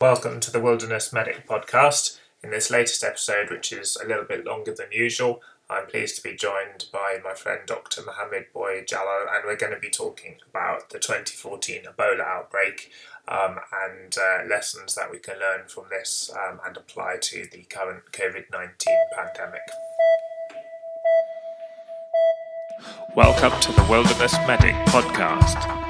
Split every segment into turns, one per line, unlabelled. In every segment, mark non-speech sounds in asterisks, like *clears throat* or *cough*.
Welcome to the Wilderness Medic podcast. In this latest episode, which is a little bit longer than usual, I'm pleased to be joined by my friend Dr. Mohamed Boie Jalloh, and we're going to be talking about the 2014 Ebola outbreak um, and uh, lessons that we can learn from this um, and apply to the current COVID 19 pandemic. Welcome to the Wilderness Medic podcast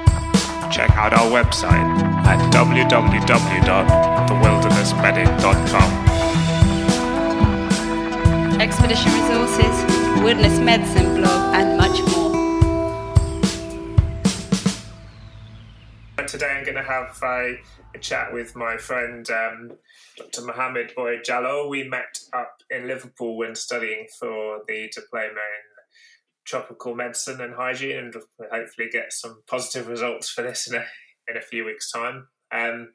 check out our website at www.thewildernessmedic.com.
Expedition resources, wilderness medicine blog, and much more.
Today I'm going to have a, a chat with my friend um, Dr. Mohamed Boie Jalloh. We met up in Liverpool when studying for the diploma in tropical medicine and hygiene, and hopefully get some positive results for this in a in a few weeks' time. Um,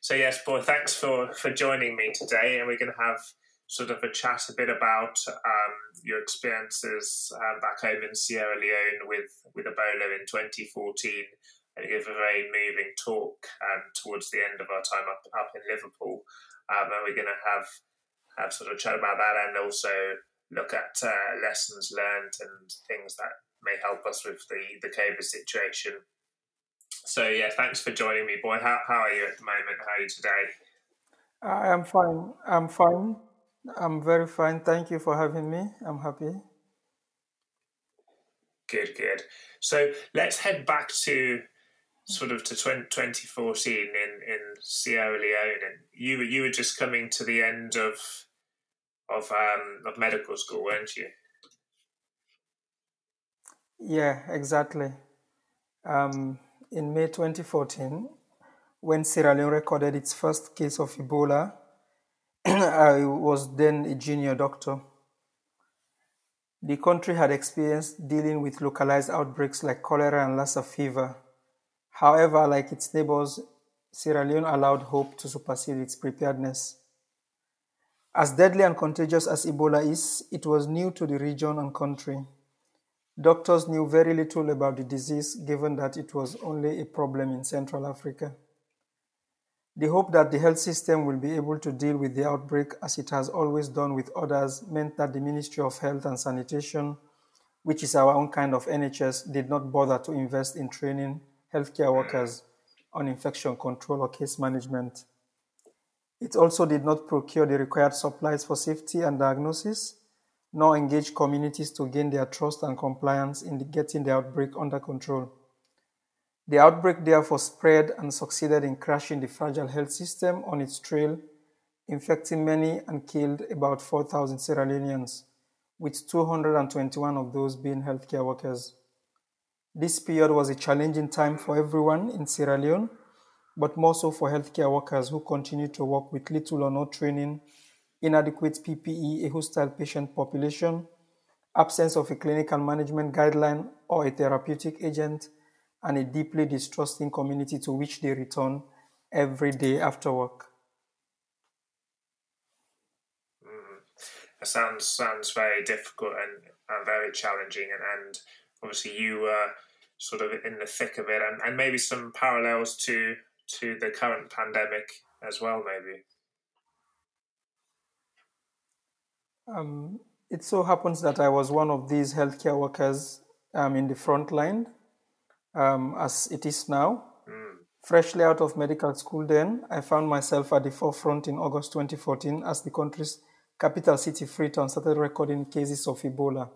so yes, Boie, thanks for for joining me today, and we're going to have sort of a chat a bit about um, your experiences um, back home in Sierra Leone with with Ebola in 2014, and give a very moving talk um, towards the end of our time up up in Liverpool, um, and we're going to have have sort of a chat about that and also look at uh, lessons learned and things that may help us with the the COVID situation. So yeah, thanks for joining me, Boie. How how are you at the moment? How are you today?
I am fine. I'm fine. I'm very fine. Thank you for having me. I'm happy.
Good, good. So let's head back to sort of to 20, 2014 in, in Sierra Leone, and you you were just coming to the end of of um, of medical school, weren't you?
Yeah, exactly. Um, in May 2014, when Sierra Leone recorded its first case of Ebola, *clears throat* I was then a junior doctor. The country had experienced dealing with localized outbreaks like cholera and Lassa fever. However, like its neighbors, Sierra Leone allowed hope to supersede its preparedness. As deadly and contagious as Ebola is, it was new to the region and country. Doctors knew very little about the disease given that it was only a problem in Central Africa. The hope that the health system will be able to deal with the outbreak as it has always done with others meant that the Ministry of Health and Sanitation, which is our own kind of NHS, did not bother to invest in training healthcare workers on infection control or case management. It also did not procure the required supplies for safety and diagnosis, nor engage communities to gain their trust and compliance in getting the outbreak under control. The outbreak therefore spread and succeeded in crashing the fragile health system on its trail, infecting many and killed about 4,000 Sierra Leoneans, with 221 of those being healthcare workers. This period was a challenging time for everyone in Sierra Leone but more so for healthcare workers who continue to work with little or no training, inadequate PPE, a hostile patient population, absence of a clinical management guideline or a therapeutic agent, and a deeply distrusting community to which they return every day after work.
Mm. That sounds sounds very difficult and, and very challenging, and, and obviously you were sort of in the thick of it, and, and maybe some parallels to to the current pandemic as well, maybe?
Um, it so happens that I was one of these healthcare workers um, in the front line, um, as it is now. Mm. Freshly out of medical school, then, I found myself at the forefront in August 2014 as the country's capital city, Freetown, started recording cases of Ebola.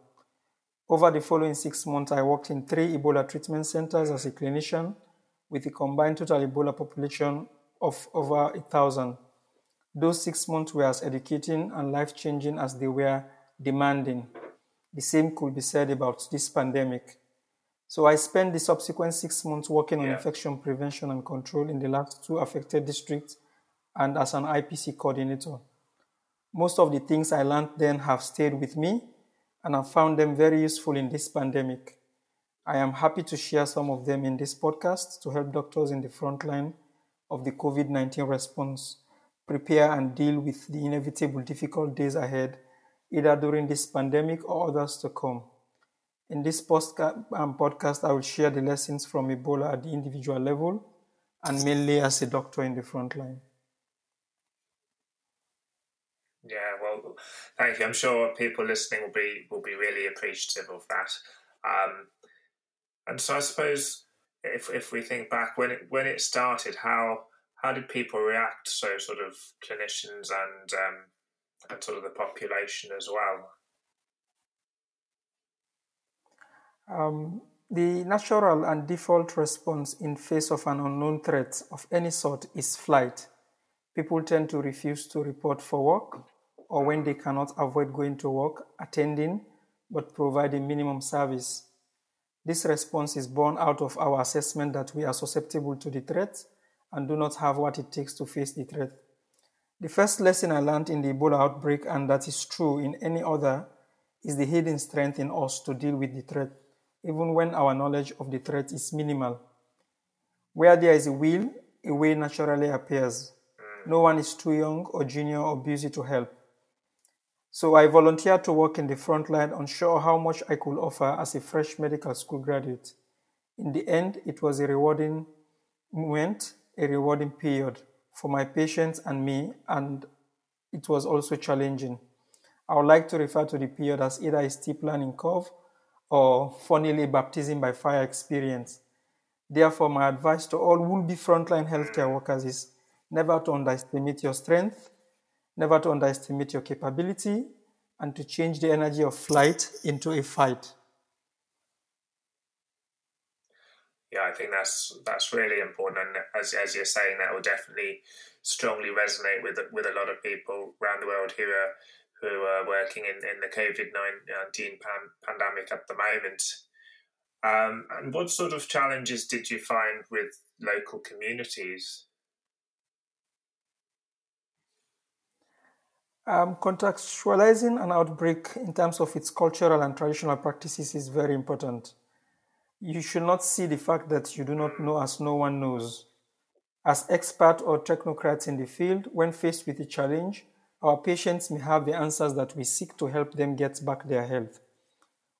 Over the following six months, I worked in three Ebola treatment centers as a clinician with a combined total Ebola population of over a thousand. Those six months were as educating and life changing as they were demanding. The same could be said about this pandemic. So I spent the subsequent six months working on yeah. infection prevention and control in the last two affected districts and as an IPC coordinator. Most of the things I learned then have stayed with me and I found them very useful in this pandemic. I am happy to share some of them in this podcast to help doctors in the front line of the COVID 19 response prepare and deal with the inevitable difficult days ahead, either during this pandemic or others to come. In this um, podcast, I will share the lessons from Ebola at the individual level and mainly as a doctor in the front line.
Yeah, well, thank you. I'm sure people listening will be will be really appreciative of that. Um, and so I suppose if if we think back when it when it started, how how did people react? So sort of clinicians and um, and sort of the population as well.
Um, the natural and default response in face of an unknown threat of any sort is flight. People tend to refuse to report for work, or when they cannot avoid going to work, attending, but providing minimum service. This response is born out of our assessment that we are susceptible to the threat and do not have what it takes to face the threat. The first lesson I learned in the Ebola outbreak, and that is true in any other, is the hidden strength in us to deal with the threat, even when our knowledge of the threat is minimal. Where there is a will, a way naturally appears. No one is too young or junior or busy to help. So I volunteered to work in the front line, unsure how much I could offer as a fresh medical school graduate. In the end, it was a rewarding moment, a rewarding period for my patients and me, and it was also challenging. I would like to refer to the period as either a steep learning curve or funnily baptism by fire experience. Therefore, my advice to all would be frontline healthcare workers is never to underestimate your strength never to underestimate your capability, and to change the energy of flight into a fight.
Yeah, I think that's that's really important, and as as you're saying, that will definitely strongly resonate with with a lot of people around the world who are who are working in, in the COVID nineteen pan, pandemic at the moment. Um, and what sort of challenges did you find with local communities?
Um, contextualizing an outbreak in terms of its cultural and traditional practices is very important. You should not see the fact that you do not know as no one knows. As experts or technocrats in the field, when faced with a challenge, our patients may have the answers that we seek to help them get back their health.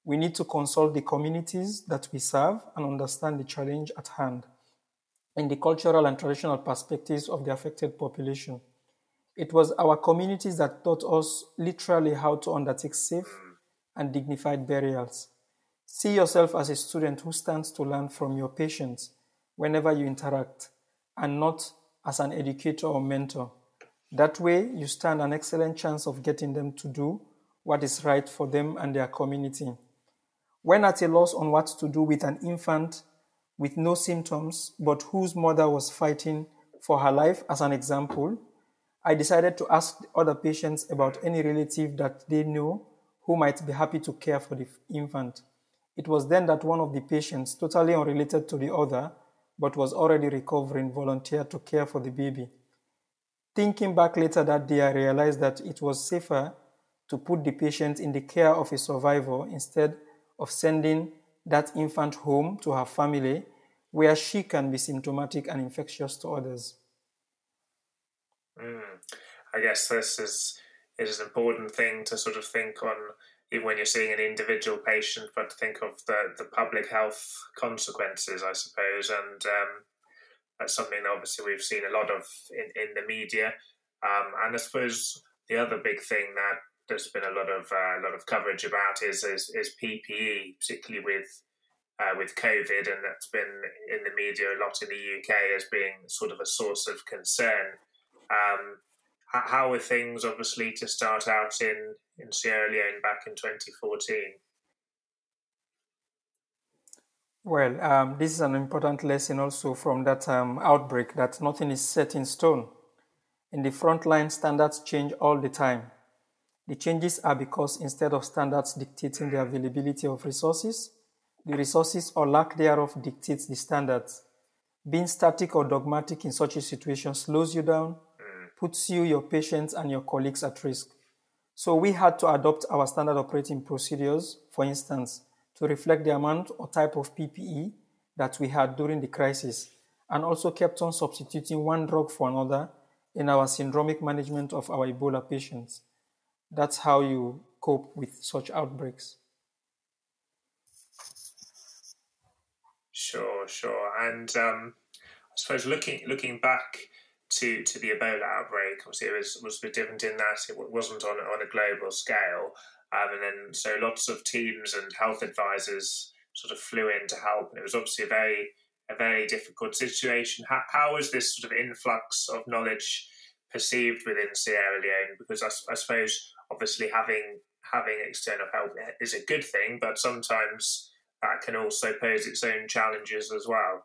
We need to consult the communities that we serve and understand the challenge at hand in the cultural and traditional perspectives of the affected population. It was our communities that taught us literally how to undertake safe mm. and dignified burials. See yourself as a student who stands to learn from your patients whenever you interact, and not as an educator or mentor. That way, you stand an excellent chance of getting them to do what is right for them and their community. When at a loss on what to do with an infant with no symptoms but whose mother was fighting for her life, as an example, I decided to ask other patients about any relative that they knew who might be happy to care for the infant. It was then that one of the patients, totally unrelated to the other, but was already recovering, volunteered to care for the baby. Thinking back later that day, I realized that it was safer to put the patient in the care of a survivor instead of sending that infant home to her family where she can be symptomatic and infectious to others.
Mm. I guess this is is an important thing to sort of think on even when you're seeing an individual patient, but to think of the, the public health consequences, I suppose, and um, that's something that obviously we've seen a lot of in, in the media. Um, and I suppose the other big thing that there's been a lot of uh, a lot of coverage about is is, is PPE, particularly with uh, with COVID, and that's been in the media a lot in the UK as being sort of a source of concern. Um, how were things, obviously, to start out in, in Sierra Leone back in 2014?
Well, um, this is an important lesson also from that um, outbreak that nothing is set in stone. In the front line, standards change all the time. The changes are because instead of standards dictating the availability of resources, the resources or lack thereof dictates the standards. Being static or dogmatic in such a situation slows you down, puts you, your patients, and your colleagues at risk. So we had to adopt our standard operating procedures, for instance, to reflect the amount or type of PPE that we had during the crisis, and also kept on substituting one drug for another in our syndromic management of our Ebola patients. That's how you cope with such outbreaks.
Sure, sure. And um, I suppose looking looking back to to, the Ebola outbreak, obviously it was was a bit different in that it wasn't on on a global scale, um, and then so lots of teams and health advisors sort of flew in to help, and it was obviously a very a very difficult situation. How, how was this sort of influx of knowledge perceived within Sierra Leone? Because I, I suppose obviously having having external help is a good thing, but sometimes that can also pose its own challenges as well.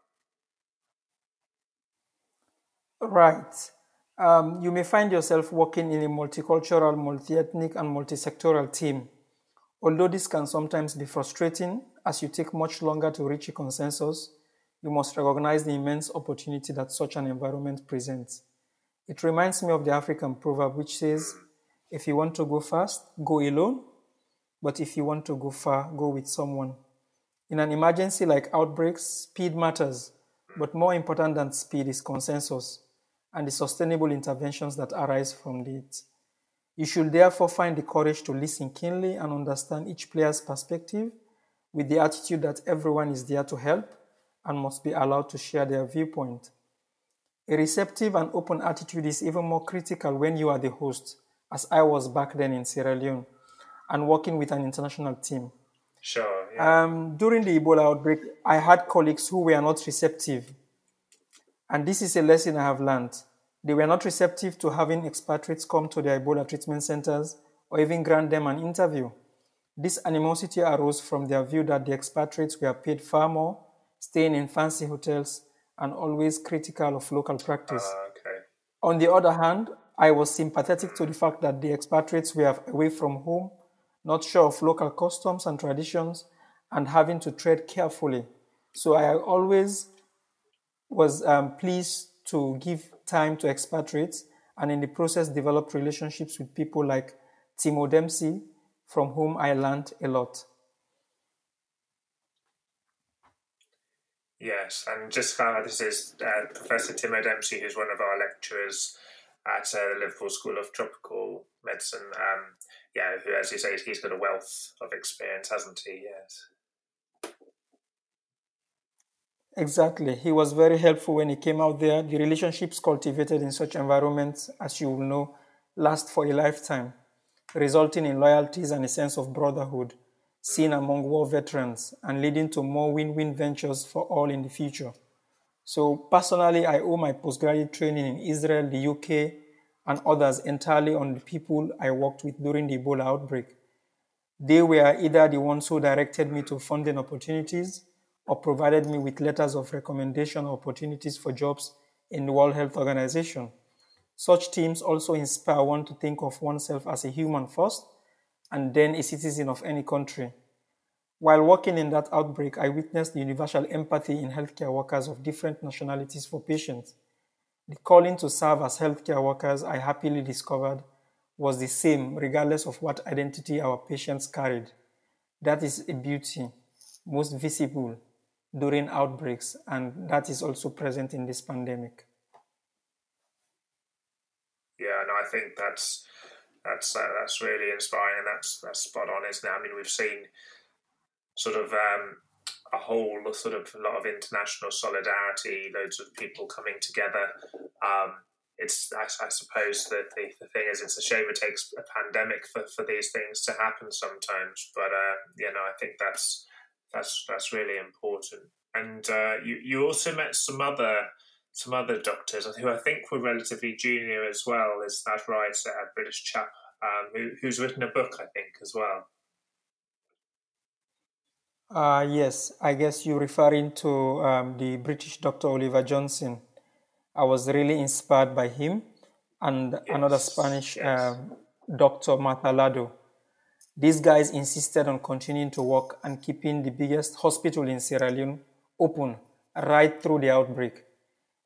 Right. Um, you may find yourself working in a multicultural, multi ethnic, and multi sectoral team. Although this can sometimes be frustrating as you take much longer to reach a consensus, you must recognize the immense opportunity that such an environment presents. It reminds me of the African proverb which says, if you want to go fast, go alone, but if you want to go far, go with someone. In an emergency like outbreaks, speed matters, but more important than speed is consensus and the sustainable interventions that arise from it. You should therefore find the courage to listen keenly and understand each player's perspective with the attitude that everyone is there to help and must be allowed to share their viewpoint. A receptive and open attitude is even more critical when you are the host, as I was back then in Sierra Leone and working with an international team.
Sure. Yeah.
Um, during the Ebola outbreak, I had colleagues who were not receptive and this is a lesson I have learned. They were not receptive to having expatriates come to their Ebola treatment centers or even grant them an interview. This animosity arose from their view that the expatriates were paid far more, staying in fancy hotels, and always critical of local practice.
Uh, okay.
On the other hand, I was sympathetic to the fact that the expatriates were away from home, not sure of local customs and traditions, and having to tread carefully. So I always was um, pleased to give time to expatriates and in the process developed relationships with people like Tim O'Dempsey, from whom I learned a lot.
Yes, and just found this is uh, Professor Tim O'Dempsey, who's one of our lecturers at uh, the Liverpool School of Tropical Medicine. Um, yeah, who, as you say, he's got a wealth of experience, hasn't he? Yes.
Exactly. He was very helpful when he came out there. The relationships cultivated in such environments, as you will know, last for a lifetime, resulting in loyalties and a sense of brotherhood seen among war veterans and leading to more win win ventures for all in the future. So, personally, I owe my postgraduate training in Israel, the UK, and others entirely on the people I worked with during the Ebola outbreak. They were either the ones who directed me to funding opportunities or provided me with letters of recommendation or opportunities for jobs in the World Health Organization. Such teams also inspire one to think of oneself as a human first and then a citizen of any country. While working in that outbreak, I witnessed the universal empathy in healthcare workers of different nationalities for patients. The calling to serve as healthcare workers, I happily discovered, was the same regardless of what identity our patients carried. That is a beauty, most visible during outbreaks, and that is also present in this pandemic.
Yeah, and I think that's that's uh, that's really inspiring, and that's that's spot on, isn't it? I mean, we've seen sort of um, a whole sort of a lot of international solidarity, loads of people coming together. Um, it's I, I, suppose that the, the thing is, it's a shame it takes a pandemic for, for these things to happen sometimes, but uh, you know, I think that's that's that's really important. And uh, you you also met some other some other doctors who I think were relatively junior as well. Is that right? A British chap um, who, who's written a book, I think, as well.
Uh, yes, I guess you're referring to um, the British Dr. Oliver Johnson. I was really inspired by him and yes, another Spanish yes. um, Dr. Martha these guys insisted on continuing to work and keeping the biggest hospital in Sierra Leone open right through the outbreak.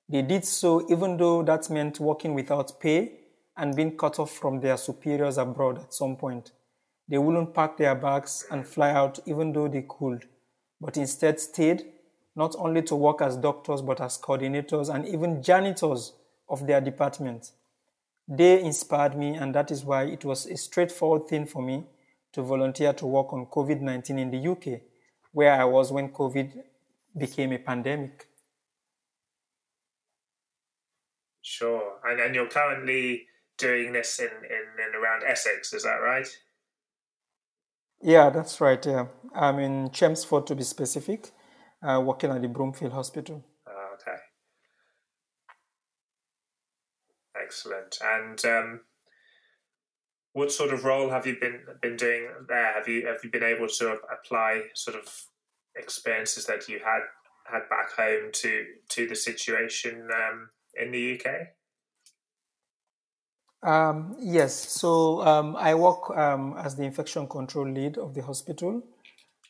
They did so even though that meant working without pay and being cut off from their superiors abroad at some point. They wouldn't pack their bags and fly out even though they could, but instead stayed not only to work as doctors but as coordinators and even janitors of their department. They inspired me, and that is why it was a straightforward thing for me to volunteer to work on COVID 19 in the UK, where I was when COVID became a pandemic.
Sure, and and you're currently doing this in, in, in around Essex, is that right?
Yeah, that's right. Yeah, I'm in Chelmsford to be specific, uh, working at the Broomfield Hospital.
Oh, okay, excellent. And um, what sort of role have you been been doing there? Have you have you been able to apply sort of experiences that you had had back home to to the situation um, in the UK?
Um, yes, so um, I work um, as the infection control lead of the hospital.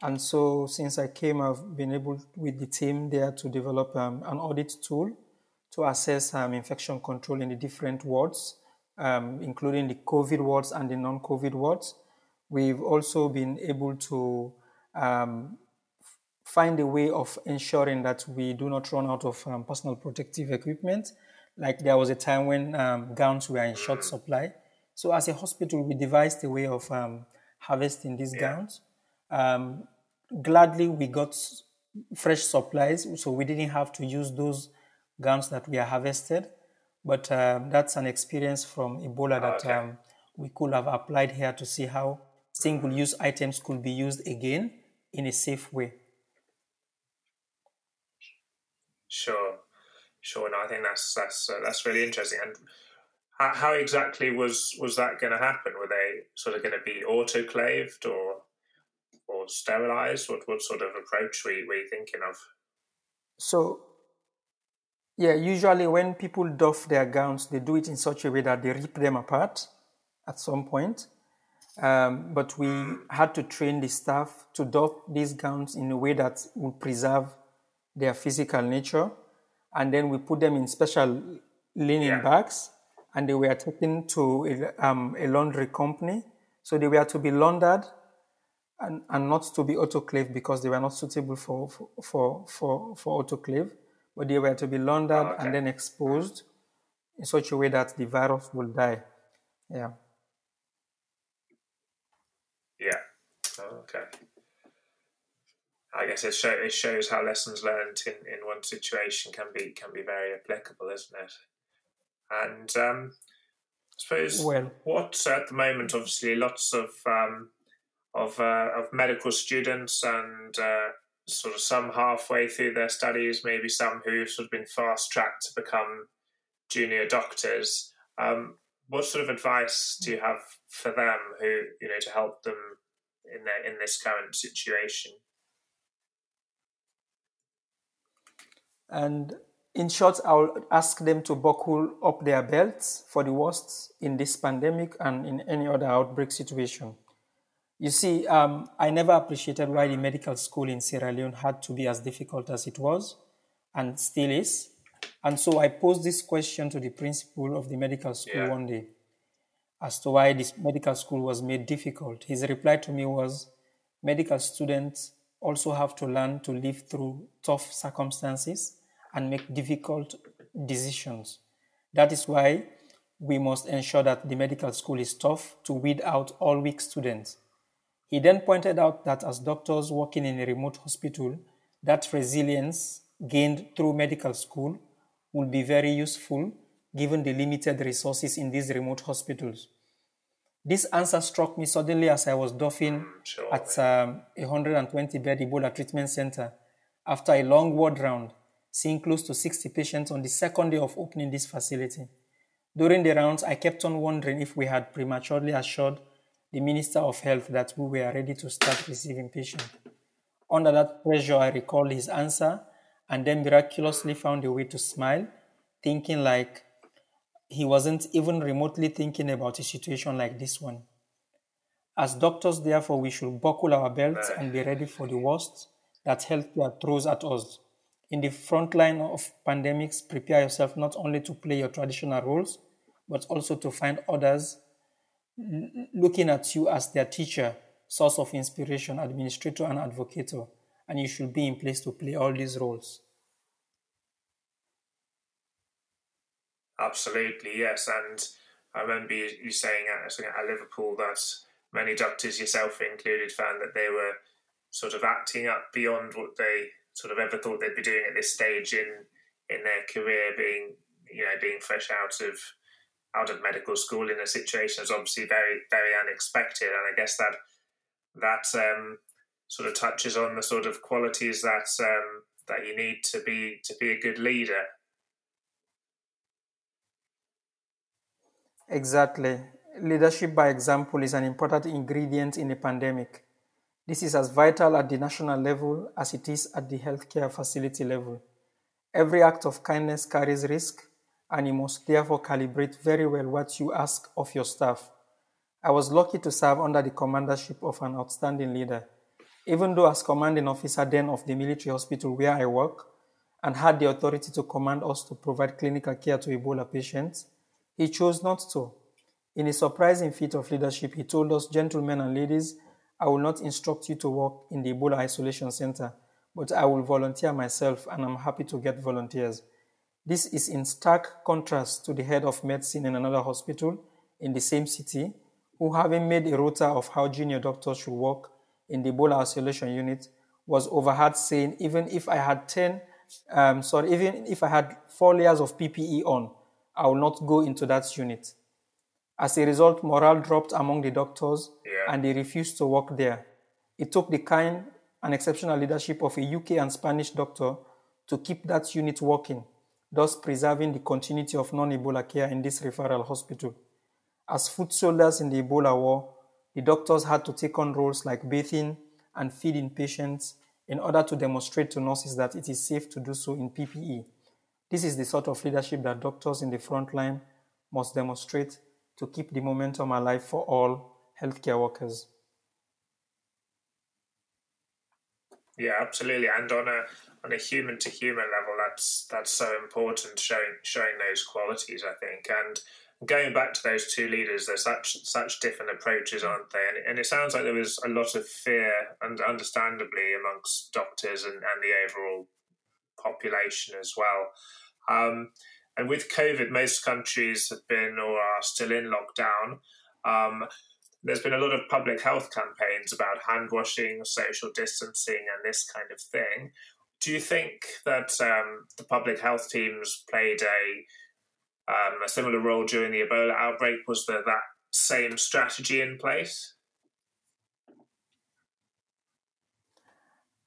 And so since I came, I've been able with the team there to develop um, an audit tool to assess um, infection control in the different wards, um, including the COVID wards and the non COVID wards. We've also been able to find a way of ensuring that we do not run out of personal protective equipment like there was a time when um, gowns were in short supply. So as a hospital, we devised a way of um, harvesting these yeah. gowns. Um, gladly, we got fresh supplies, so we didn't have to use those gowns that we are harvested. But um, that's an experience from Ebola that okay. Um, we could have applied here to see how single-use items could be used again in a safe way.
Sure. Sure, no, I think that's that's uh, that's really interesting. And how, how exactly was was that going to happen? Were they sort of going to be autoclaved or or sterilized? What what sort of approach were you, were you thinking of?
So, yeah, usually when people doff their gowns, they do it in such a way that they rip them apart at some point. Um, but we had to train the staff to doff these gowns in a way that would preserve their physical nature and then we put them in special linen yeah. bags and they were taken to a, um, a, laundry company. So they were to be laundered and, and not to be autoclaved because they were not suitable for, for, for, for, autoclave, but they were to be laundered oh, okay. and then exposed in such a way that the virus will die. Yeah.
Yeah. Okay. I guess it, show, it shows how lessons learned in, in one situation can be can be very applicable, isn't it? And um, I suppose well, what at the moment, obviously, lots of um, of uh, of medical students and uh, sort of some halfway through their studies, maybe some who've sort of been fast tracked to become junior doctors. Um, what sort of advice do you have for them who you know to help them in their in this current situation?
And in short, I'll ask them to buckle up their belts for the worst in this pandemic and in any other outbreak situation. You see, um, I never appreciated why the medical school in Sierra Leone had to be as difficult as it was and still is. And so I posed this question to the principal of the medical school yeah. one day as to why this medical school was made difficult. His reply to me was medical students also have to learn to live through tough circumstances and make difficult decisions. That is why we must ensure that the medical school is tough to weed out all weak students. He then pointed out that as doctors working in a remote hospital, that resilience gained through medical school will be very useful given the limited resources in these remote hospitals. This answer struck me suddenly as I was doffing sure, at um, a 120 bed Ebola treatment center after a long ward round seeing close to 60 patients on the second day of opening this facility. During the rounds, I kept on wondering if we had prematurely assured the Minister of Health that we were ready to start receiving patients. Under that pressure, I recalled his answer and then miraculously found a way to smile, thinking like he wasn't even remotely thinking about a situation like this one. As doctors, therefore, we should buckle our belts and be ready for the worst that healthcare throws at us in the front line of pandemics, prepare yourself not only to play your traditional roles, but also to find others looking at you as their teacher, source of inspiration, administrator, and advocator. And you should be in place to play all these roles.
Absolutely, yes. And I remember you saying at, Liverpool that many doctors, yourself included, found that they were sort of acting up beyond what they sort of ever thought they'd be doing at this stage in in their career, being you know, being fresh out of out of medical school in a situation is obviously very very unexpected, and I guess that that um, sort of touches on the sort of qualities that um, that you need to be to be a good leader.
Exactly. Leadership by example is an important ingredient in a pandemic. This is as vital at the national level as it is at the healthcare facility level. Every act of kindness carries risk, and you must therefore calibrate very well what you ask of your staff. I was lucky to serve under the commandership of an outstanding leader. Even though, as commanding officer then of the military hospital where I work, and had the authority to command us to provide clinical care to Ebola patients, he chose not to. In a surprising feat of leadership, he told us, Gentlemen and ladies, I will not instruct you to work in the Ebola Isolation Center, but I will volunteer myself and I'm happy to get volunteers. This is in stark contrast to the head of medicine in another hospital in the same city, who, having made a rota of how junior doctors should work in the Ebola Isolation Unit, was overheard saying, even if I had 10, um, sorry, even if I had four layers of PPE on, I will not go into that unit. As a result, morale dropped among the doctors
Yeah.
and they refused to work there. It took the kind and exceptional leadership of a UK and Spanish doctor to keep that unit working, thus preserving the continuity of non Ebola care in this referral hospital. As foot soldiers in the Ebola war, the doctors had to take on roles like bathing and feeding patients in order to demonstrate to nurses that it is safe to do so in PPE. This is the sort of leadership that doctors in the front line must demonstrate to keep the momentum alive for all healthcare workers.
Yeah, absolutely. And on a on a human to human level, that's that's so important. Showing showing those qualities, I think, and going back to those two leaders, there's such such different approaches, aren't they? And, and it sounds like there was a lot of fear, and understandably, amongst doctors and, and the overall population as well. Um, and with COVID, most countries have been or are still in lockdown. Um, there's been a lot of public health campaigns about hand washing, social distancing, and this kind of thing. Do you think that um, the public health teams played a um, a similar role during the Ebola outbreak? Was there that same strategy in place?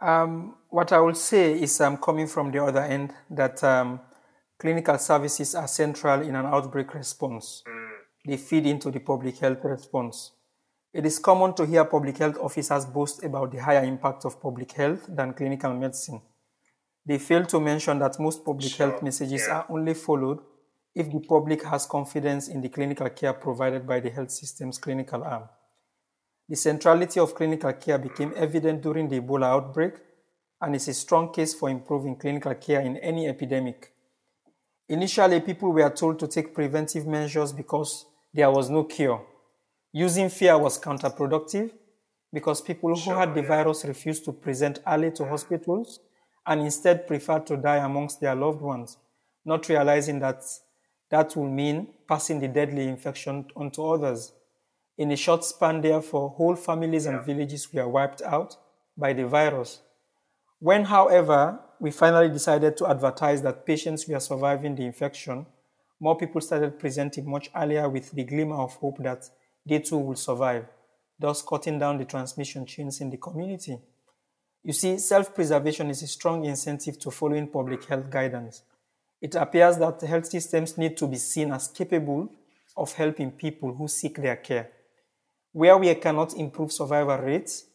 Um, what I will say is um, coming from the other end that um, clinical services are central in an outbreak response. They feed into the public health response. It is common to hear public health officers boast about the higher impact of public health than clinical medicine. They fail to mention that most public
Sure,
health messages
yeah.
are only followed if the public has confidence in the clinical care provided by the health system's clinical arm. The centrality of clinical care became evident during the Ebola outbreak and is a strong case for improving clinical care in any epidemic. Initially, people were told to take preventive measures because there was no cure. Using fear was counterproductive because people who had the virus refused to present early to hospitals and instead preferred to die amongst their loved ones, not realizing that that will mean passing the deadly infection on to others. In a short span, therefore, whole families and villages were wiped out by the virus. When, however, we finally decided to advertise that patients were surviving the infection, more people started presenting much earlier with the glimmer of hope that they too will survive, thus cutting down the transmission chains in the community. You see, self preservation is a strong incentive to following public health guidance. It appears that health systems need to be seen as capable of helping people who seek their care. Where we cannot improve survival rates,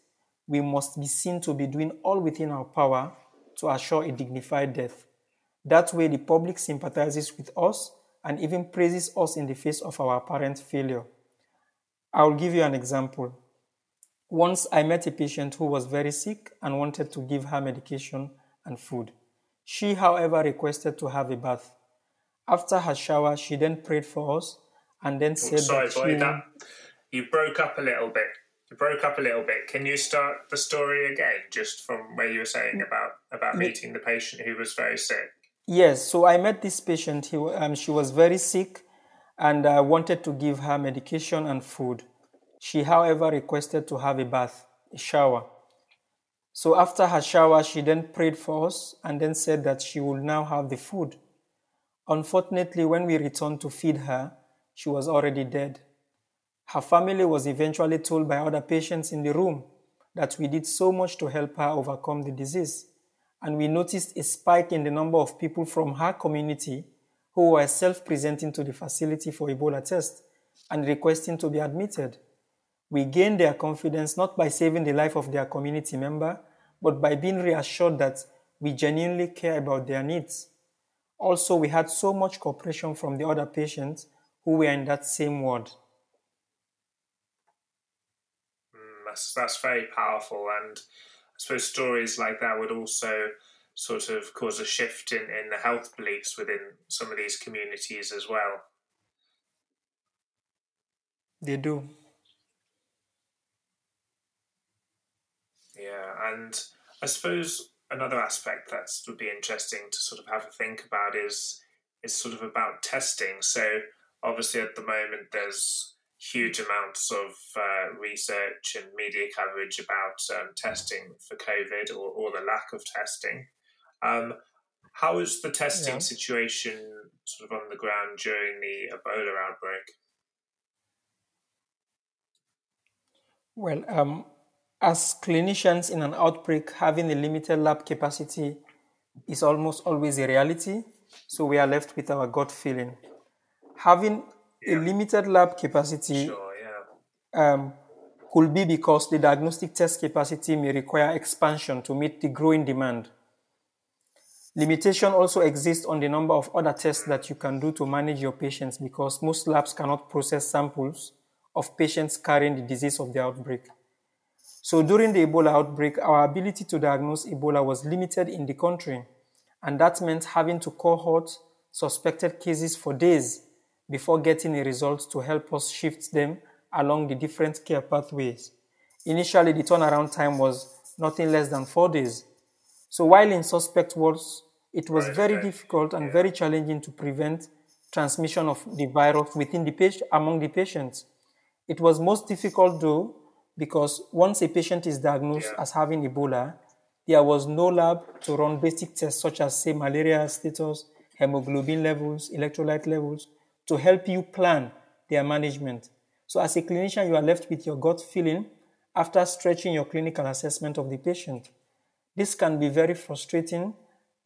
we must be seen to be doing all within our power to assure a dignified death. That way, the public sympathizes with us and even praises us in the face of our apparent failure. I will give you an example. Once I met a patient who was very sick and wanted to give her medication and food. She, however, requested to have a bath. After her shower, she then prayed for us and then oh, said
Sorry,
that she
Boie,
would-
that you broke up a little bit. You broke up a little bit. Can you start the story again, just from where you were saying mm. about about mm. meeting the patient who was very sick?
Yes, so I met this patient. He, um, she was very sick and I wanted to give her medication and food. She, however, requested to have a bath, a shower. So after her shower, she then prayed for us and then said that she would now have the food. Unfortunately, when we returned to feed her, she was already dead. Her family was eventually told by other patients in the room that we did so much to help her overcome the disease, and we noticed a spike in the number of people from her community who were self presenting to the facility for Ebola test and requesting to be admitted. We gained their confidence not by saving the life of their community member, but by being reassured that we genuinely care about their needs. Also, we had so much cooperation from the other patients who were in that same ward.
Mm, that's, that's very powerful. And I suppose stories like that would also sort of cause a shift in, in the health beliefs within some of these communities as well.
They do.
Yeah, and I suppose another aspect that would be interesting to sort of have a think about is is sort of about testing. So obviously at the moment there's huge amounts of uh, research and media coverage about um, testing for COVID or, or, the lack of testing. Um, how is the testing yeah. situation sort of on the ground during the Ebola outbreak?
Well, um, as clinicians in an outbreak, having a limited lab capacity is almost always a reality, so we are left with our gut feeling. Having yeah. a limited lab capacity
sure, yeah.
um, could be because the diagnostic test capacity may require expansion to meet the growing demand. Limitation also exists on the number of other tests that you can do to manage your patients because most labs cannot process samples of patients carrying the disease of the outbreak. So during the Ebola outbreak, our ability to diagnose Ebola was limited in the country, and that meant having to cohort suspected cases for days before getting a result to help us shift them along the different care pathways. Initially, the turnaround time was nothing less than four days. So while in suspect wards, it was right, very right. difficult and yeah. very challenging to prevent transmission of the virus within the patient, among the patients. It was most difficult though because once a patient is diagnosed yeah. as having Ebola, there was no lab to run basic tests such as, say, malaria status, hemoglobin levels, electrolyte levels, to help you plan their management. So, as a clinician, you are left with your gut feeling after stretching your clinical assessment of the patient. This can be very frustrating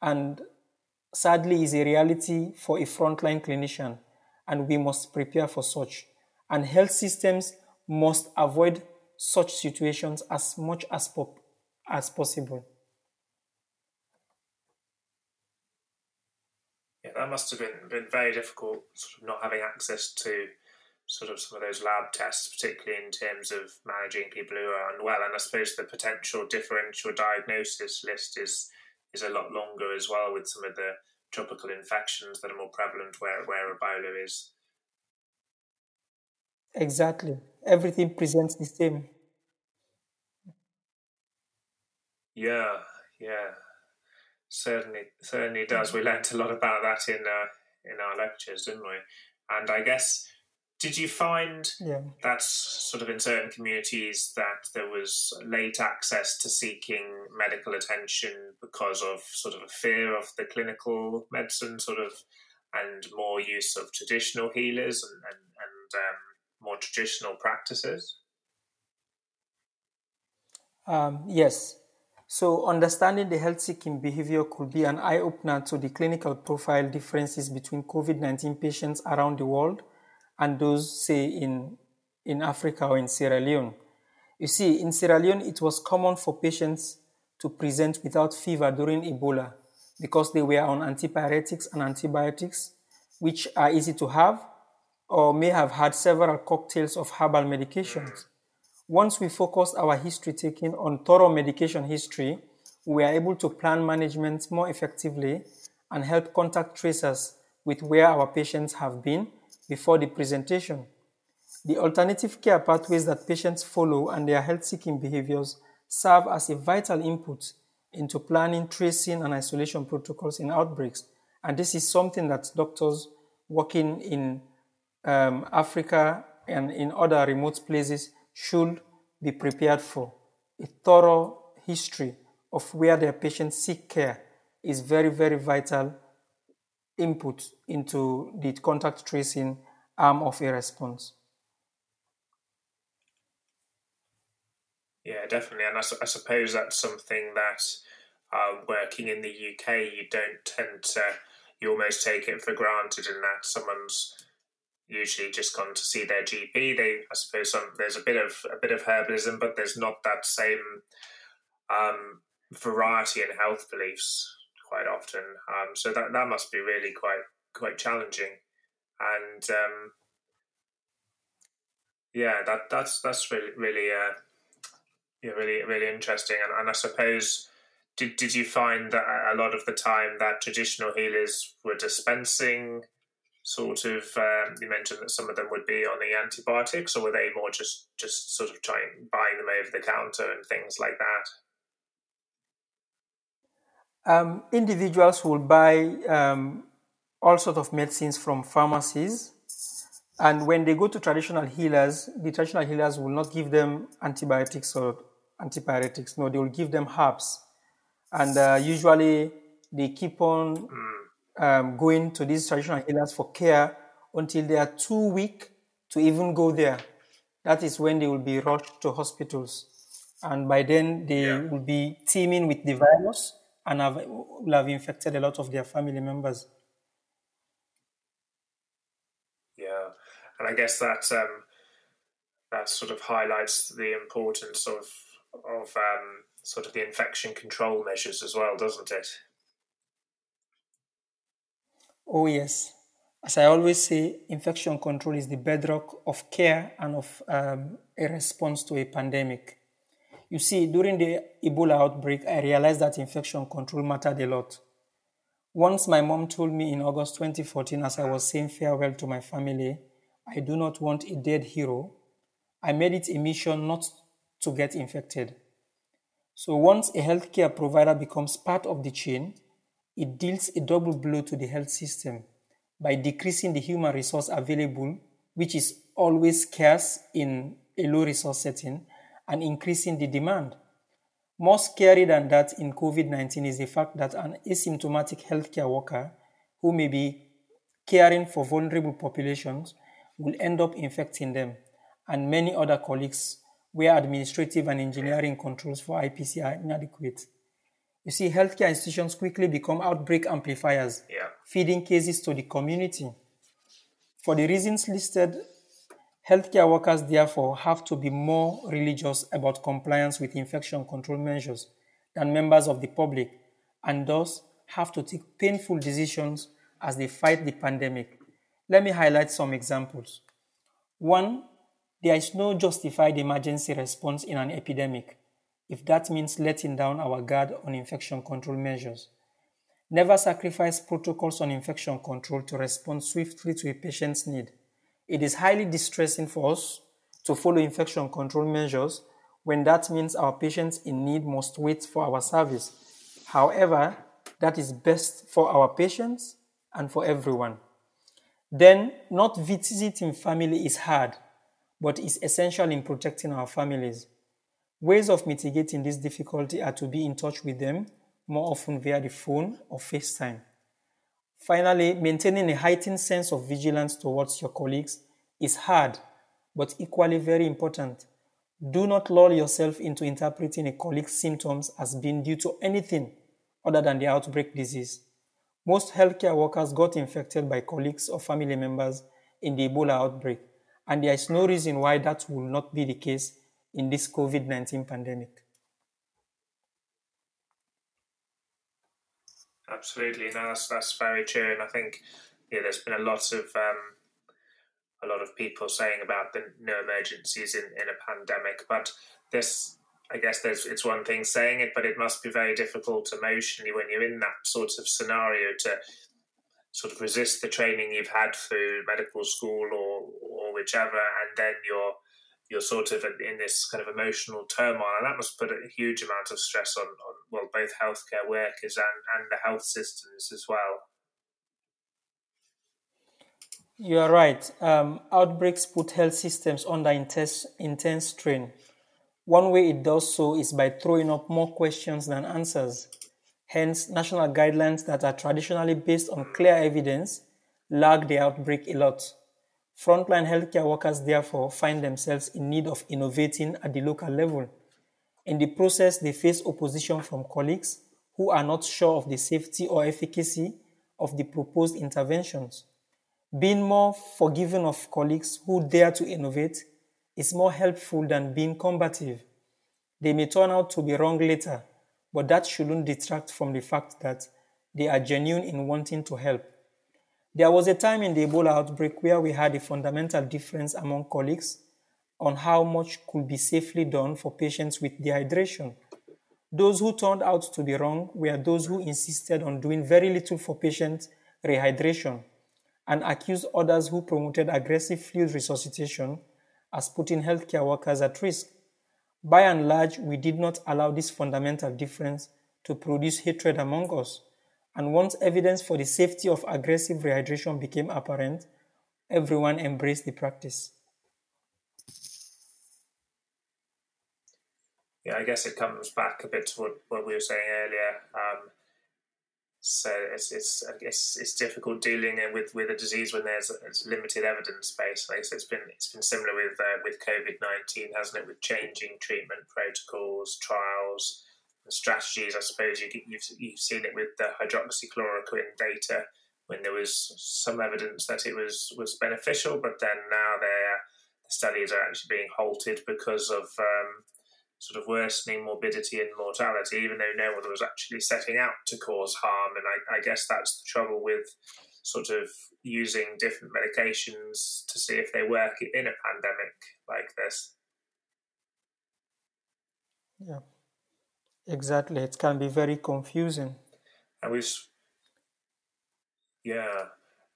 and sadly is a reality for a frontline clinician, and we must prepare for such. And health systems must avoid such situations as much as, po- as possible.
Yeah, that must have been, been very difficult, sort of not having access to sort of some of those lab tests, particularly in terms of managing people who are unwell. And I suppose the potential differential diagnosis list is is a lot longer as well with some of the tropical infections that are more prevalent where, where Ebola is.
Exactly. Everything presents the same.
Yeah, yeah. Certainly, certainly does. We learnt a lot about that in uh, in our lectures, didn't we? And I guess, did you find
yeah.
that sort of in certain communities that there was late access to seeking medical attention because of sort of a fear of the clinical medicine, sort of, and more use of traditional healers and and, and um, more traditional practices?
Um, yes. So, understanding the health seeking behavior could be an eye opener to the clinical profile differences between COVID 19 patients around the world and those, say, in, in Africa or in Sierra Leone. You see, in Sierra Leone, it was common for patients to present without fever during Ebola because they were on antipyretics and antibiotics, which are easy to have or may have had several cocktails of herbal medications. Once we focus our history taking on thorough medication history, we are able to plan management more effectively and help contact tracers with where our patients have been before the presentation. The alternative care pathways that patients follow and their health seeking behaviors serve as a vital input into planning, tracing, and isolation protocols in outbreaks. And this is something that doctors working in um, Africa and in other remote places should be prepared for. A thorough history of where their patients seek care is very, very vital input into the contact tracing arm of a response.
Yeah, definitely. And I, I suppose that's something that uh, working in the UK, you don't tend to, you almost take it for granted in that someone's usually just gone to see their GP. They, I suppose, there's a bit of a bit of herbalism, but there's not that same um, variety in health beliefs quite often. Um, so that that must be really quite quite challenging, and um, yeah, that that's that's really really uh, yeah, really really interesting. And, and I suppose did did you find that a lot of the time that traditional healers were dispensing sort of um, you mentioned that some of them would be on the antibiotics or were they more just just sort of trying buying them over the counter and things like that
um, individuals will buy um, all sorts of medicines from pharmacies. And when they go to traditional healers, the traditional healers will not give them antibiotics or antipyretics. No, they will give them herbs. And uh, usually they keep on um, going to these traditional healers for care until they are too weak to even go there. That is when they will be rushed to hospitals. And by then they yeah. will be teeming with the virus and have, will have infected a lot of their family members.
Yeah, and I guess that um, that sort of highlights the importance of of um, sort of the infection control measures as well, doesn't it?
Oh yes, as I always say, infection control is the bedrock of care and of um, a response to a pandemic. You see, during the Ebola outbreak, I realized that infection control mattered a lot. Once my mom told me in August 2014, as I was saying farewell to my family, I do not want a dead hero, I made it a mission not to get infected. So once a healthcare provider becomes part of the chain, it deals a double blow to the health system by decreasing the human resource available, which is always scarce in a low resource setting, and increasing the demand. More scary than that in COVID 19 is the fact that an asymptomatic healthcare worker who may be caring for vulnerable populations will end up infecting them, and many other colleagues where administrative and engineering controls for IPC are inadequate. You see, healthcare institutions quickly become outbreak amplifiers,
yeah.
feeding cases to the community. For the reasons listed Healthcare workers therefore have to be more religious about compliance with infection control measures than members of the public and thus have to take painful decisions as they fight the pandemic. Let me highlight some examples. One, there is no justified emergency response in an epidemic if that means letting down our guard on infection control measures. Never sacrifice protocols on infection control to respond swiftly to a patient's need. It is highly distressing for us to follow infection control measures when that means our patients in need must wait for our service. However, that is best for our patients and for everyone. Then, not visiting family is hard, but is essential in protecting our families. Ways of mitigating this difficulty are to be in touch with them more often via the phone or FaceTime. Finally, maintaining a heightened sense of vigilance towards your colleagues is hard, but equally very important. Do not lull yourself into interpreting a colleague's symptoms as being due to anything other than the outbreak disease. Most healthcare workers got infected by colleagues or family members in the Ebola outbreak, and there is no reason why that will not be the case in this COVID 19 pandemic.
Absolutely, no, that's that's very true, and I think yeah, there's been a lot of um, a lot of people saying about the no emergencies in, in a pandemic, but this I guess there's it's one thing saying it, but it must be very difficult emotionally when you're in that sort of scenario to sort of resist the training you've had through medical school or or whichever, and then you're you're sort of in this kind of emotional turmoil, and that must put a huge amount of stress on, on well both healthcare workers and, and the health systems as well.
You are right. Um, outbreaks put health systems under intense, intense strain. One way it does so is by throwing up more questions than answers. Hence, national guidelines that are traditionally based on clear evidence lag the outbreak a lot. Frontline healthcare workers, therefore, find themselves in need of innovating at the local level. In the process, they face opposition from colleagues who are not sure of the safety or efficacy of the proposed interventions. Being more forgiving of colleagues who dare to innovate is more helpful than being combative. They may turn out to be wrong later, but that shouldn't detract from the fact that they are genuine in wanting to help. There was a time in the Ebola outbreak where we had a fundamental difference among colleagues on how much could be safely done for patients with dehydration. Those who turned out to be wrong were those who insisted on doing very little for patient rehydration and accused others who promoted aggressive fluid resuscitation as putting healthcare workers at risk. By and large, we did not allow this fundamental difference to produce hatred among us. And once evidence for the safety of aggressive rehydration became apparent, everyone embraced the practice.
Yeah, I guess it comes back a bit to what, what we were saying earlier. Um, so it's, it's I guess it's difficult dealing with, with a disease when there's, limited evidence base. Like so it's been it's been similar with uh, with COVID nineteen, hasn't it? With changing treatment protocols, trials, strategies. I suppose you, you've you've seen it with the hydroxychloroquine data when there was some evidence that it was was beneficial, but then now the studies are actually being halted because of um, sort of worsening morbidity and mortality, even though no one was actually setting out to cause harm. And I, I guess that's the trouble with sort of using different medications to see if they work in a pandemic like this.
Yeah, exactly. It can be very confusing.
And we've, yeah,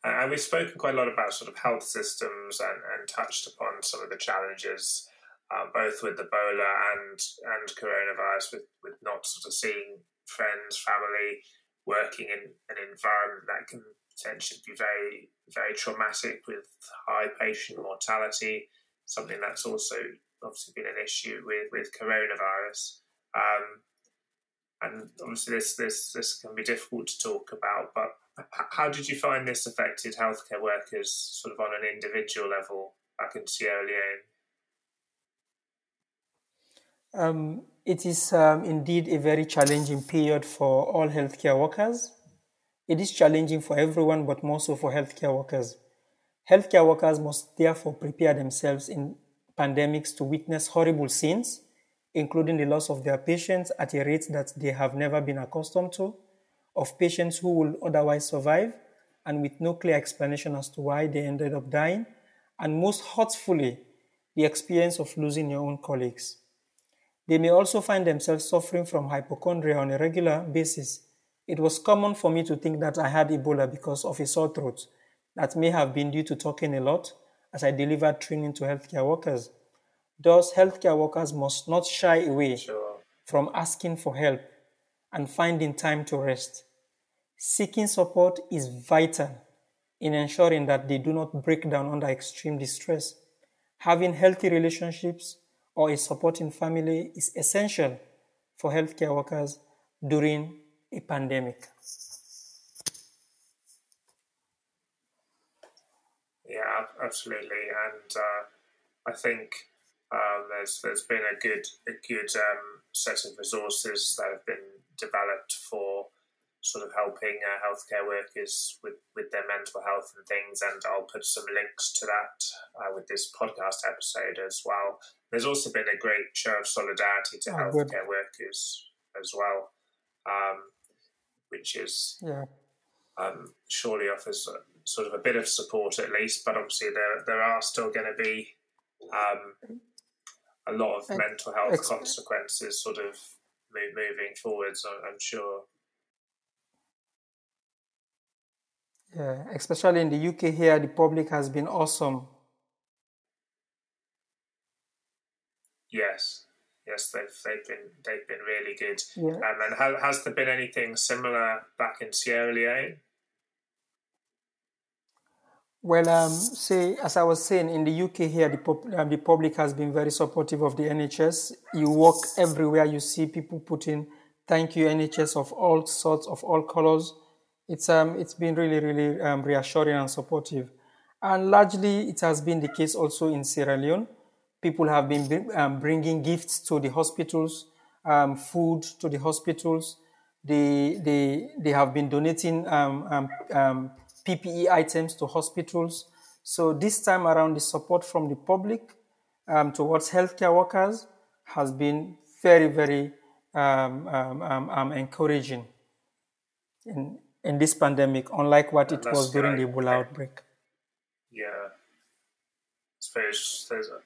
and we've spoken quite a lot about sort of health systems and, and touched upon some of the challenges uh, both with Ebola and and coronavirus, with with not sort of seeing friends, family, working in an environment that can potentially be very very traumatic with high patient mortality. Something that's also obviously been an issue with with coronavirus. Um, and obviously this this this can be difficult to talk about, but how did you find this affected healthcare workers sort of on an individual level back in Sierra Leone?
Um, it is um, indeed a very challenging period for all healthcare workers. It is challenging for everyone, but more so for healthcare workers. Healthcare workers must therefore prepare themselves in pandemics to witness horrible scenes, including the loss of their patients at a rate that they have never been accustomed to, of patients who will otherwise survive, and with no clear explanation as to why they ended up dying, and most hurtfully, the experience of losing your own colleagues. They may also find themselves suffering from hypochondria on a regular basis. It was common for me to think that I had Ebola because of a sore throat that may have been due to talking a lot as I delivered training to healthcare workers. Thus, healthcare workers must not shy away sure. from asking for help and finding time to rest. Seeking support is vital in ensuring that they do not break down under extreme distress. Having healthy relationships or a supporting family is essential for healthcare workers during a pandemic.
Yeah, absolutely, and uh, I think um, there's there's been a good a good um, set of resources that have been developed for sort of helping uh, healthcare workers with, with their mental health and things. And I'll put some links to that uh, with this podcast episode as well. There's also been a great show of solidarity to oh, healthcare good. workers as well, um, which is
yeah.
um, surely offers a, sort of a bit of support at least. But obviously, there there are still going to be um, a lot of mental health consequences, sort of moving forwards. I'm sure.
Yeah, especially in the UK here, the public has been awesome.
Yes, yes, they've they've been they've been really good.
Yeah.
Um, and ha- has there been anything similar back in Sierra Leone?
Well, um, say as I was saying, in the UK here, the, pop- um, the public has been very supportive of the NHS. You walk everywhere, you see people putting thank you NHS of all sorts of all colors. It's um it's been really really um, reassuring and supportive, and largely it has been the case also in Sierra Leone. People have been um, bringing gifts to the hospitals, um, food to the hospitals. They they they have been donating um, um, um, PPE items to hospitals. So this time around, the support from the public um, towards healthcare workers has been very, very um, um, um, um encouraging in, in this pandemic, unlike what it was during the Ebola outbreak.
Yeah. I suppose there's a,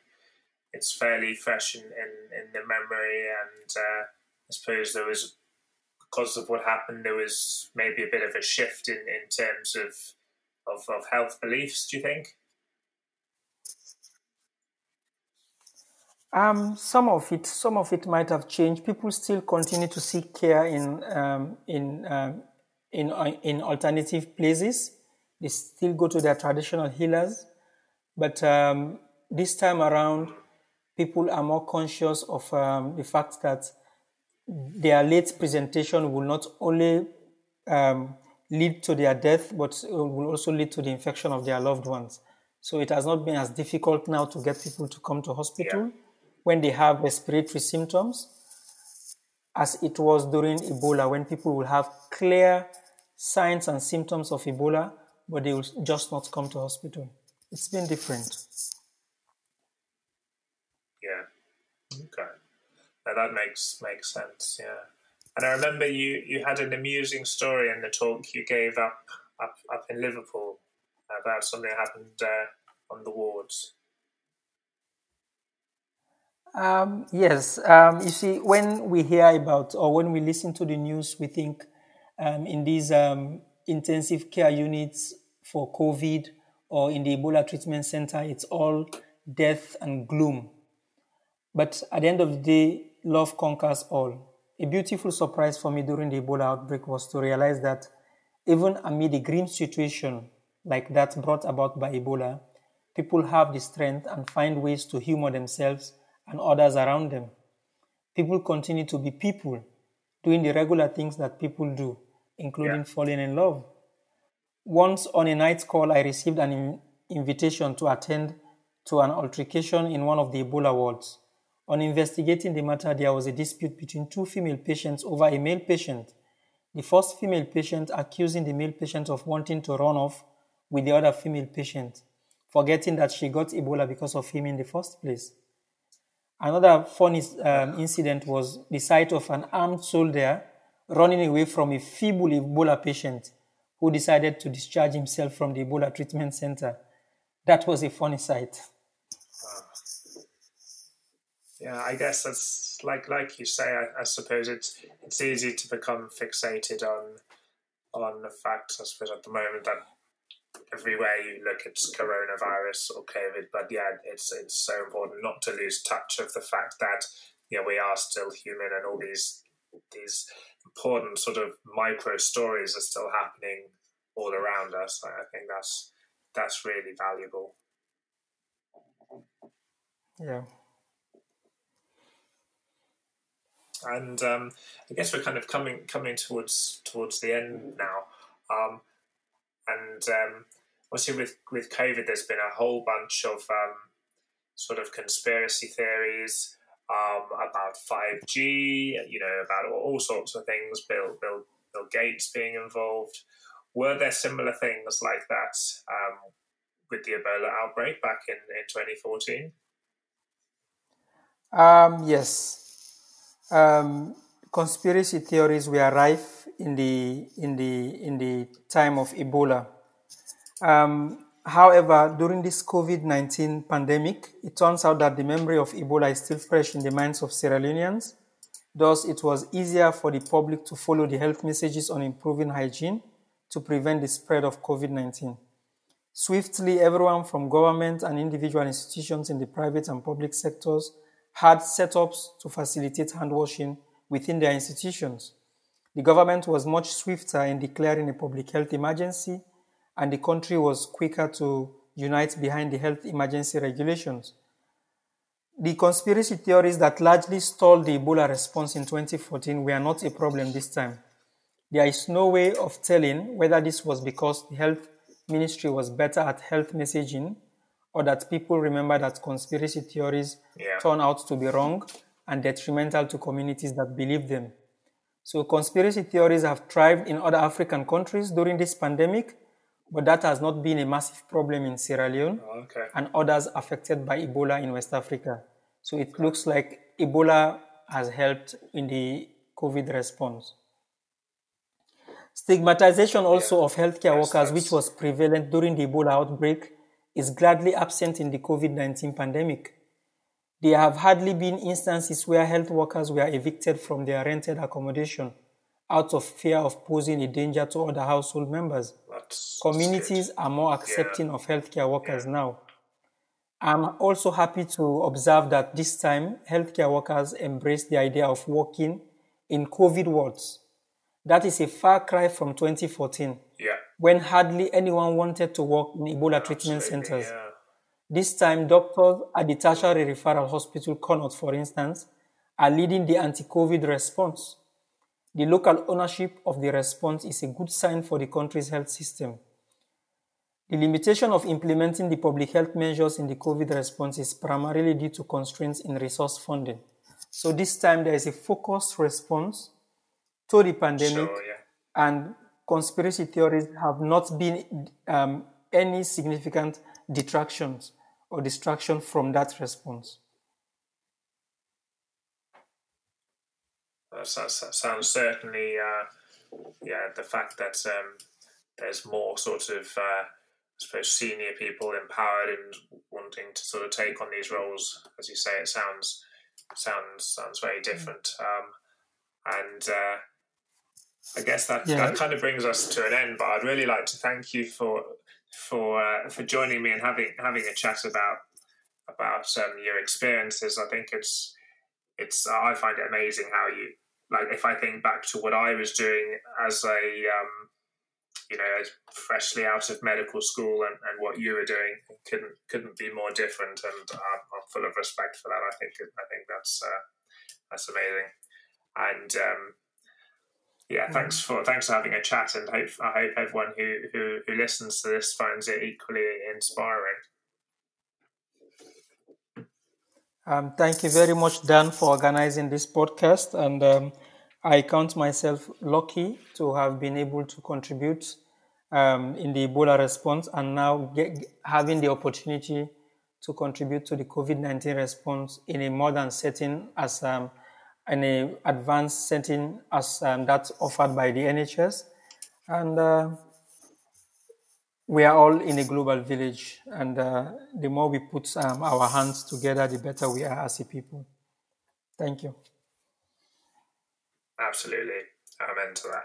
it's fairly fresh in, in, in the memory, and uh, I suppose there was, because of what happened, there was maybe a bit of a shift in, in terms of, of, of health beliefs, do you think?
Um, some of it, some of it might have changed. People still continue to seek care in um, in um, in uh, in alternative places. They still go to their traditional healers, but um, this time around, people are more conscious of um, the fact that their late presentation will not only um, lead to their death, but will also lead to the infection of their loved ones. So it has not been as difficult now to get people to come to hospital. Yeah when they have respiratory symptoms, as it was during Ebola, when people will have clear signs and symptoms of Ebola, but they will just not come to hospital. It's been different.
Yeah. Okay. Now that makes makes sense. Yeah. And I remember you you had an amusing story in the talk you gave up up up in Liverpool about something that happened uh, on the wards.
Um, yes. Um, you see, when we hear about or when we listen to the news, we think um, in these um, intensive care units for COVID or in the Ebola treatment center, it's all death and gloom. But at the end of the day, love conquers all. A beautiful surprise for me during the Ebola outbreak was to realize that even amid a grim situation like that brought about by Ebola, people have the strength and find ways to humor themselves and others around them. People continue to be people, doing the regular things that people do, including yeah. falling in love. Once on a night call, I received an in- invitation to attend to an altercation in one of the Ebola wards. On investigating the matter, there was a dispute between two female patients over a male patient. The first female patient accusing the male patient of wanting to run off with the other female patient, forgetting that she got Ebola because of him in the first place. Another funny um, incident was the sight of an armed soldier running away from a feeble Ebola patient who decided to discharge himself from the Ebola treatment center. That was a funny sight.
Yeah, I guess that's like like you say. I, I, suppose it's it's easy to become fixated on on the fact. I suppose at the moment that everywhere you look, it's coronavirus or COVID. But yeah, it's it's so important not to lose touch of the fact that you know we are still human, and all these these important sort of micro stories are still happening all around us. I think that's that's really valuable.
Yeah.
And um, I guess we're kind of coming coming towards towards the end now. Um, and um, obviously, with with COVID, there's been a whole bunch of um, sort of conspiracy theories um, about 5G. You know, about all, all, sorts of things. Bill Bill Bill Gates being involved. Were there similar things like that um, with the Ebola outbreak back in in 2014?
Um, yes. Um, conspiracy theories were rife in the in the in the time of Ebola. Um, however, during this COVID nineteen pandemic, it turns out that the memory of Ebola is still fresh in the minds of Sierra Leoneans. Thus, it was easier for the public to follow the health messages on improving hygiene to prevent the spread of COVID 19. Swiftly, everyone from government and individual institutions in the private and public sectors had setups to facilitate hand washing within their institutions. The government was much swifter in declaring a public health emergency, and the country was quicker to unite behind the health emergency regulations. the conspiracy theories that largely stalled the Ebola response in 2014 were not a problem this time. There is no way of telling whether this was because the health ministry was better at health messaging or that people remember that conspiracy theories
Yeah.
turn out to be wrong and detrimental to communities that believe them. So conspiracy theories have thrived in other African countries during this pandemic, but that has not been a massive problem in Sierra Leone
Oh, okay.
and others affected by Ebola in West Africa. So it looks like Ebola has helped in the COVID response. Stigmatization also of healthcare
Yes,
workers, which was prevalent during the Ebola outbreak, is gladly absent in the COVID 19 pandemic. There have hardly been instances where health workers were evicted from their rented accommodation out of fear of posing a danger to other household members.
That's
Communities are more accepting of healthcare workers now. I'm also happy to observe that this time healthcare workers embrace the idea of working in COVID wards. That is a far cry from 2014,
Yeah.
When hardly anyone wanted to work in Ebola treatment
absolutely,
centers.
Yeah.
This time, doctors at the tertiary referral hospital, Connaught, for instance, are leading the anti COVID response. The local ownership of the response is a good sign for the country's health system. The limitation of implementing the public health measures in the COVID response is primarily due to constraints in resource funding. So, this time there is a focused response to the pandemic,
yeah.
and conspiracy theories have not been um, any significant detractions or distraction from that response.
That sounds, certainly, uh, yeah, the fact that um, there's more sort of, uh, I suppose, senior people empowered and wanting to sort of take on these roles. As you say, it sounds sounds sounds very different. Um, and uh, I guess that
Yeah.
that kind of brings us to an end. But I'd really like to thank you for for uh, for joining me and having having a chat about about um, your experiences. I think it's it's I find it amazing how you like if I think back to what I was doing as a um, you know freshly out of medical school and, and what you were doing couldn't couldn't be more different and I'm, I'm full of respect for that I think I think that's uh, that's amazing and um, yeah thanks for thanks for having a chat and hope I hope everyone who, who who listens to this finds it equally inspiring
Um, thank you very much, Dan, for organizing this podcast. And um, I count myself lucky to have been able to contribute um, in the Ebola response and now get, having the opportunity to contribute to the COVID 19 response in a modern setting as um, in a advanced setting as um, that's offered by the NHS. And uh, we are all in a global village, and uh, the more we put um, our hands together, the better we are as a people. Thank you.
absolutely amen to that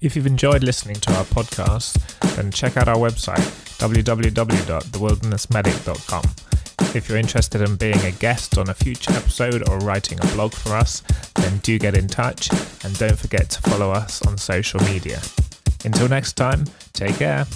If you've enjoyed listening to our podcast, then check out our website, www.thewildernessmedic.com. If you're interested in being a guest on a future episode or writing a blog for us, then do get in touch and don't forget to follow us on social media. Until next time, take care.